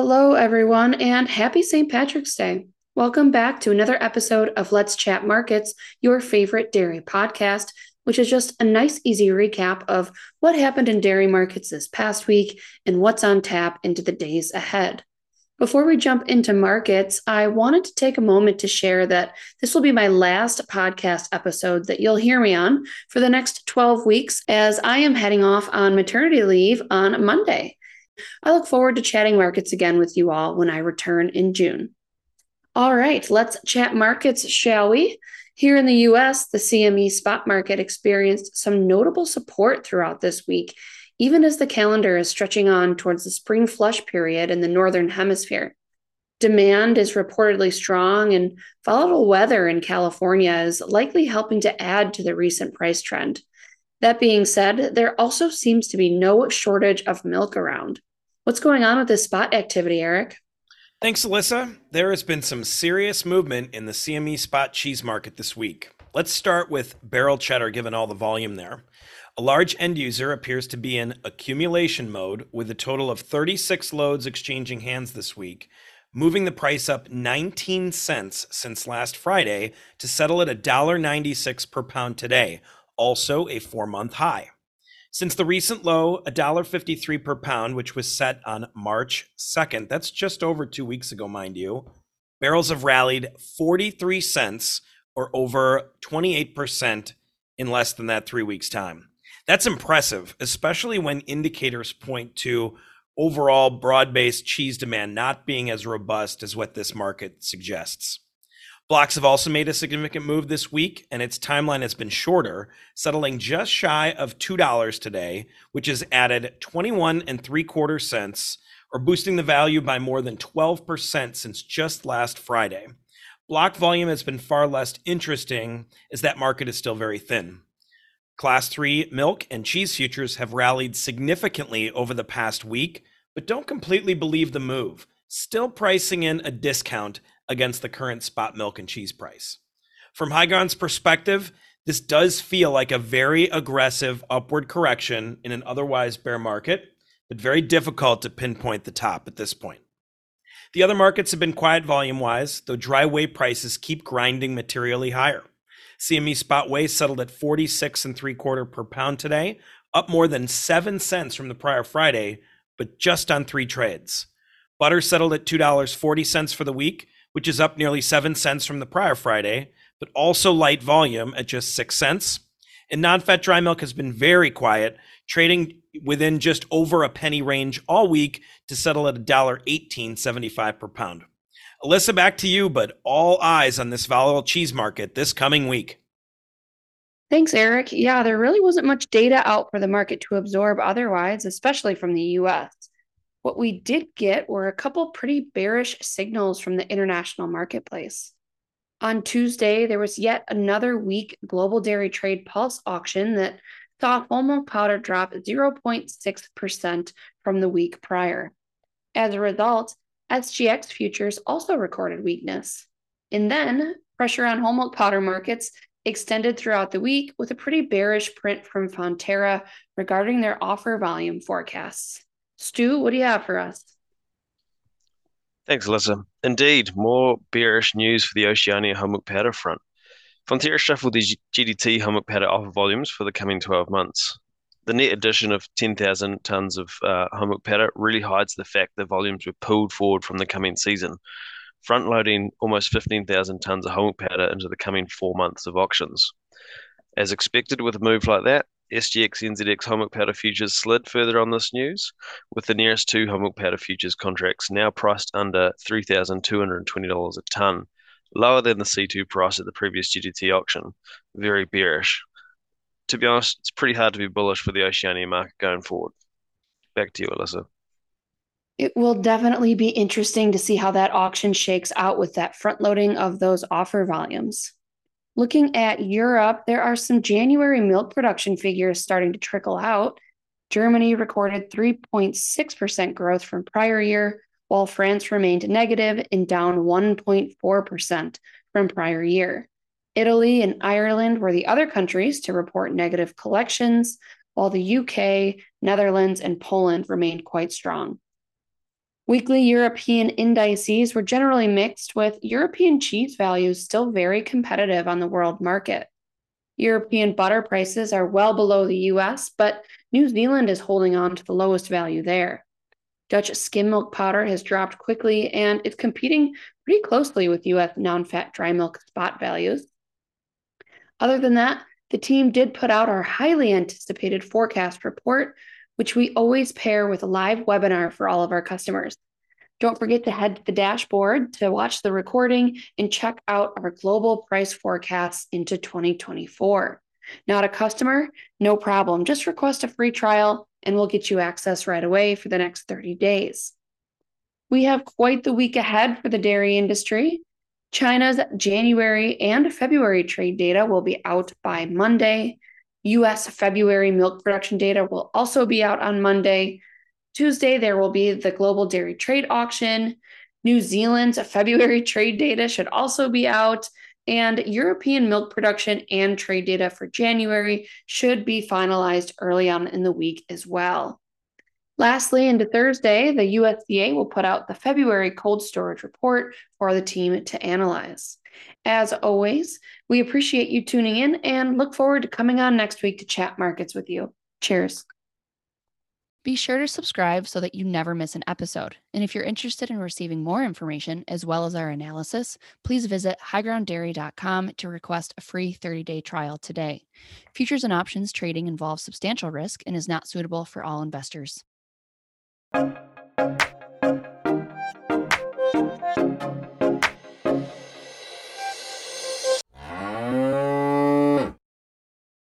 Hello, everyone, and happy St. Patrick's Day. Welcome back to another episode of Let's Chat Markets, your favorite dairy podcast, which is just a nice, easy recap of what happened in dairy markets this past week and what's on tap into the days ahead. Before we jump into markets, I wanted to take a moment to share that this will be my last podcast episode that you'll hear me on for the next 12 weeks as I am heading off on maternity leave on Monday. I look forward to chatting markets again with you all when I return in June. All right, let's chat markets, shall we? Here in the US, the CME spot market experienced some notable support throughout this week, even as the calendar is stretching on towards the spring flush period in the Northern Hemisphere. Demand is reportedly strong, and volatile weather in California is likely helping to add to the recent price trend. That being said, there also seems to be no shortage of milk around. What's going on with this spot activity, Eric? Thanks, Alyssa. There has been some serious movement in the CME spot cheese market this week. Let's start with barrel cheddar, given all the volume there. A large end user appears to be in accumulation mode with a total of 36 loads exchanging hands this week, moving the price up 19 cents since last Friday to settle at $1.96 per pound today, also a four month high. Since the recent low, $1.53 per pound, which was set on March 2nd, that's just over two weeks ago, mind you, barrels have rallied 43 cents or over 28% in less than that three weeks' time. That's impressive, especially when indicators point to overall broad based cheese demand not being as robust as what this market suggests. Blocks have also made a significant move this week, and its timeline has been shorter, settling just shy of $2 today, which has added 21 and three quarter cents, or boosting the value by more than 12% since just last Friday. Block volume has been far less interesting as that market is still very thin. Class 3 milk and cheese futures have rallied significantly over the past week, but don't completely believe the move, still pricing in a discount against the current spot milk and cheese price. From HighGround's perspective, this does feel like a very aggressive upward correction in an otherwise bear market, but very difficult to pinpoint the top at this point. The other markets have been quiet volume wise, though dry whey prices keep grinding materially higher. CME spot whey settled at 46 and three quarter per pound today, up more than 7 cents from the prior Friday, but just on three trades. Butter settled at $2.40 for the week, which is up nearly 7 cents from the prior Friday, but also light volume at just 6 cents. And non fat dry milk has been very quiet, trading within just over a penny range all week to settle at $1.1875 per pound. Alyssa, back to you, but all eyes on this volatile cheese market this coming week. Thanks, Eric. Yeah, there really wasn't much data out for the market to absorb otherwise, especially from the US. What we did get were a couple pretty bearish signals from the international marketplace. On Tuesday, there was yet another weak global dairy trade pulse auction that saw whole milk powder drop 0.6% from the week prior. As a result, SGX futures also recorded weakness. And then pressure on whole milk powder markets extended throughout the week with a pretty bearish print from Fonterra regarding their offer volume forecasts. Stu, what do you have for us? Thanks, Alyssa. Indeed, more bearish news for the Oceania milk powder front. Fonterra shuffled the GDT milk powder offer volumes for the coming 12 months. The net addition of 10,000 tonnes of uh, powder really hides the fact that volumes were pulled forward from the coming season, front loading almost 15,000 tonnes of milk powder into the coming four months of auctions. As expected with a move like that, SGX NZX milk powder futures slid further on this news, with the nearest two milk powder futures contracts now priced under $3,220 a tonne, lower than the C2 price at the previous GDT auction. Very bearish. To be honest, it's pretty hard to be bullish for the Oceania market going forward. Back to you, Alyssa. It will definitely be interesting to see how that auction shakes out with that front loading of those offer volumes. Looking at Europe, there are some January milk production figures starting to trickle out. Germany recorded 3.6% growth from prior year, while France remained negative and down 1.4% from prior year. Italy and Ireland were the other countries to report negative collections, while the UK, Netherlands, and Poland remained quite strong. Weekly European indices were generally mixed, with European cheese values still very competitive on the world market. European butter prices are well below the US, but New Zealand is holding on to the lowest value there. Dutch skim milk powder has dropped quickly and it's competing pretty closely with US non fat dry milk spot values. Other than that, the team did put out our highly anticipated forecast report, which we always pair with a live webinar for all of our customers. Don't forget to head to the dashboard to watch the recording and check out our global price forecasts into 2024. Not a customer? No problem. Just request a free trial and we'll get you access right away for the next 30 days. We have quite the week ahead for the dairy industry. China's January and February trade data will be out by Monday. US February milk production data will also be out on Monday. Tuesday, there will be the global dairy trade auction. New Zealand's February trade data should also be out. And European milk production and trade data for January should be finalized early on in the week as well. Lastly, into Thursday, the USDA will put out the February cold storage report for the team to analyze. As always, we appreciate you tuning in and look forward to coming on next week to chat markets with you. Cheers. Be sure to subscribe so that you never miss an episode. And if you're interested in receiving more information as well as our analysis, please visit highgrounddairy.com to request a free 30 day trial today. Futures and options trading involves substantial risk and is not suitable for all investors. Thank you.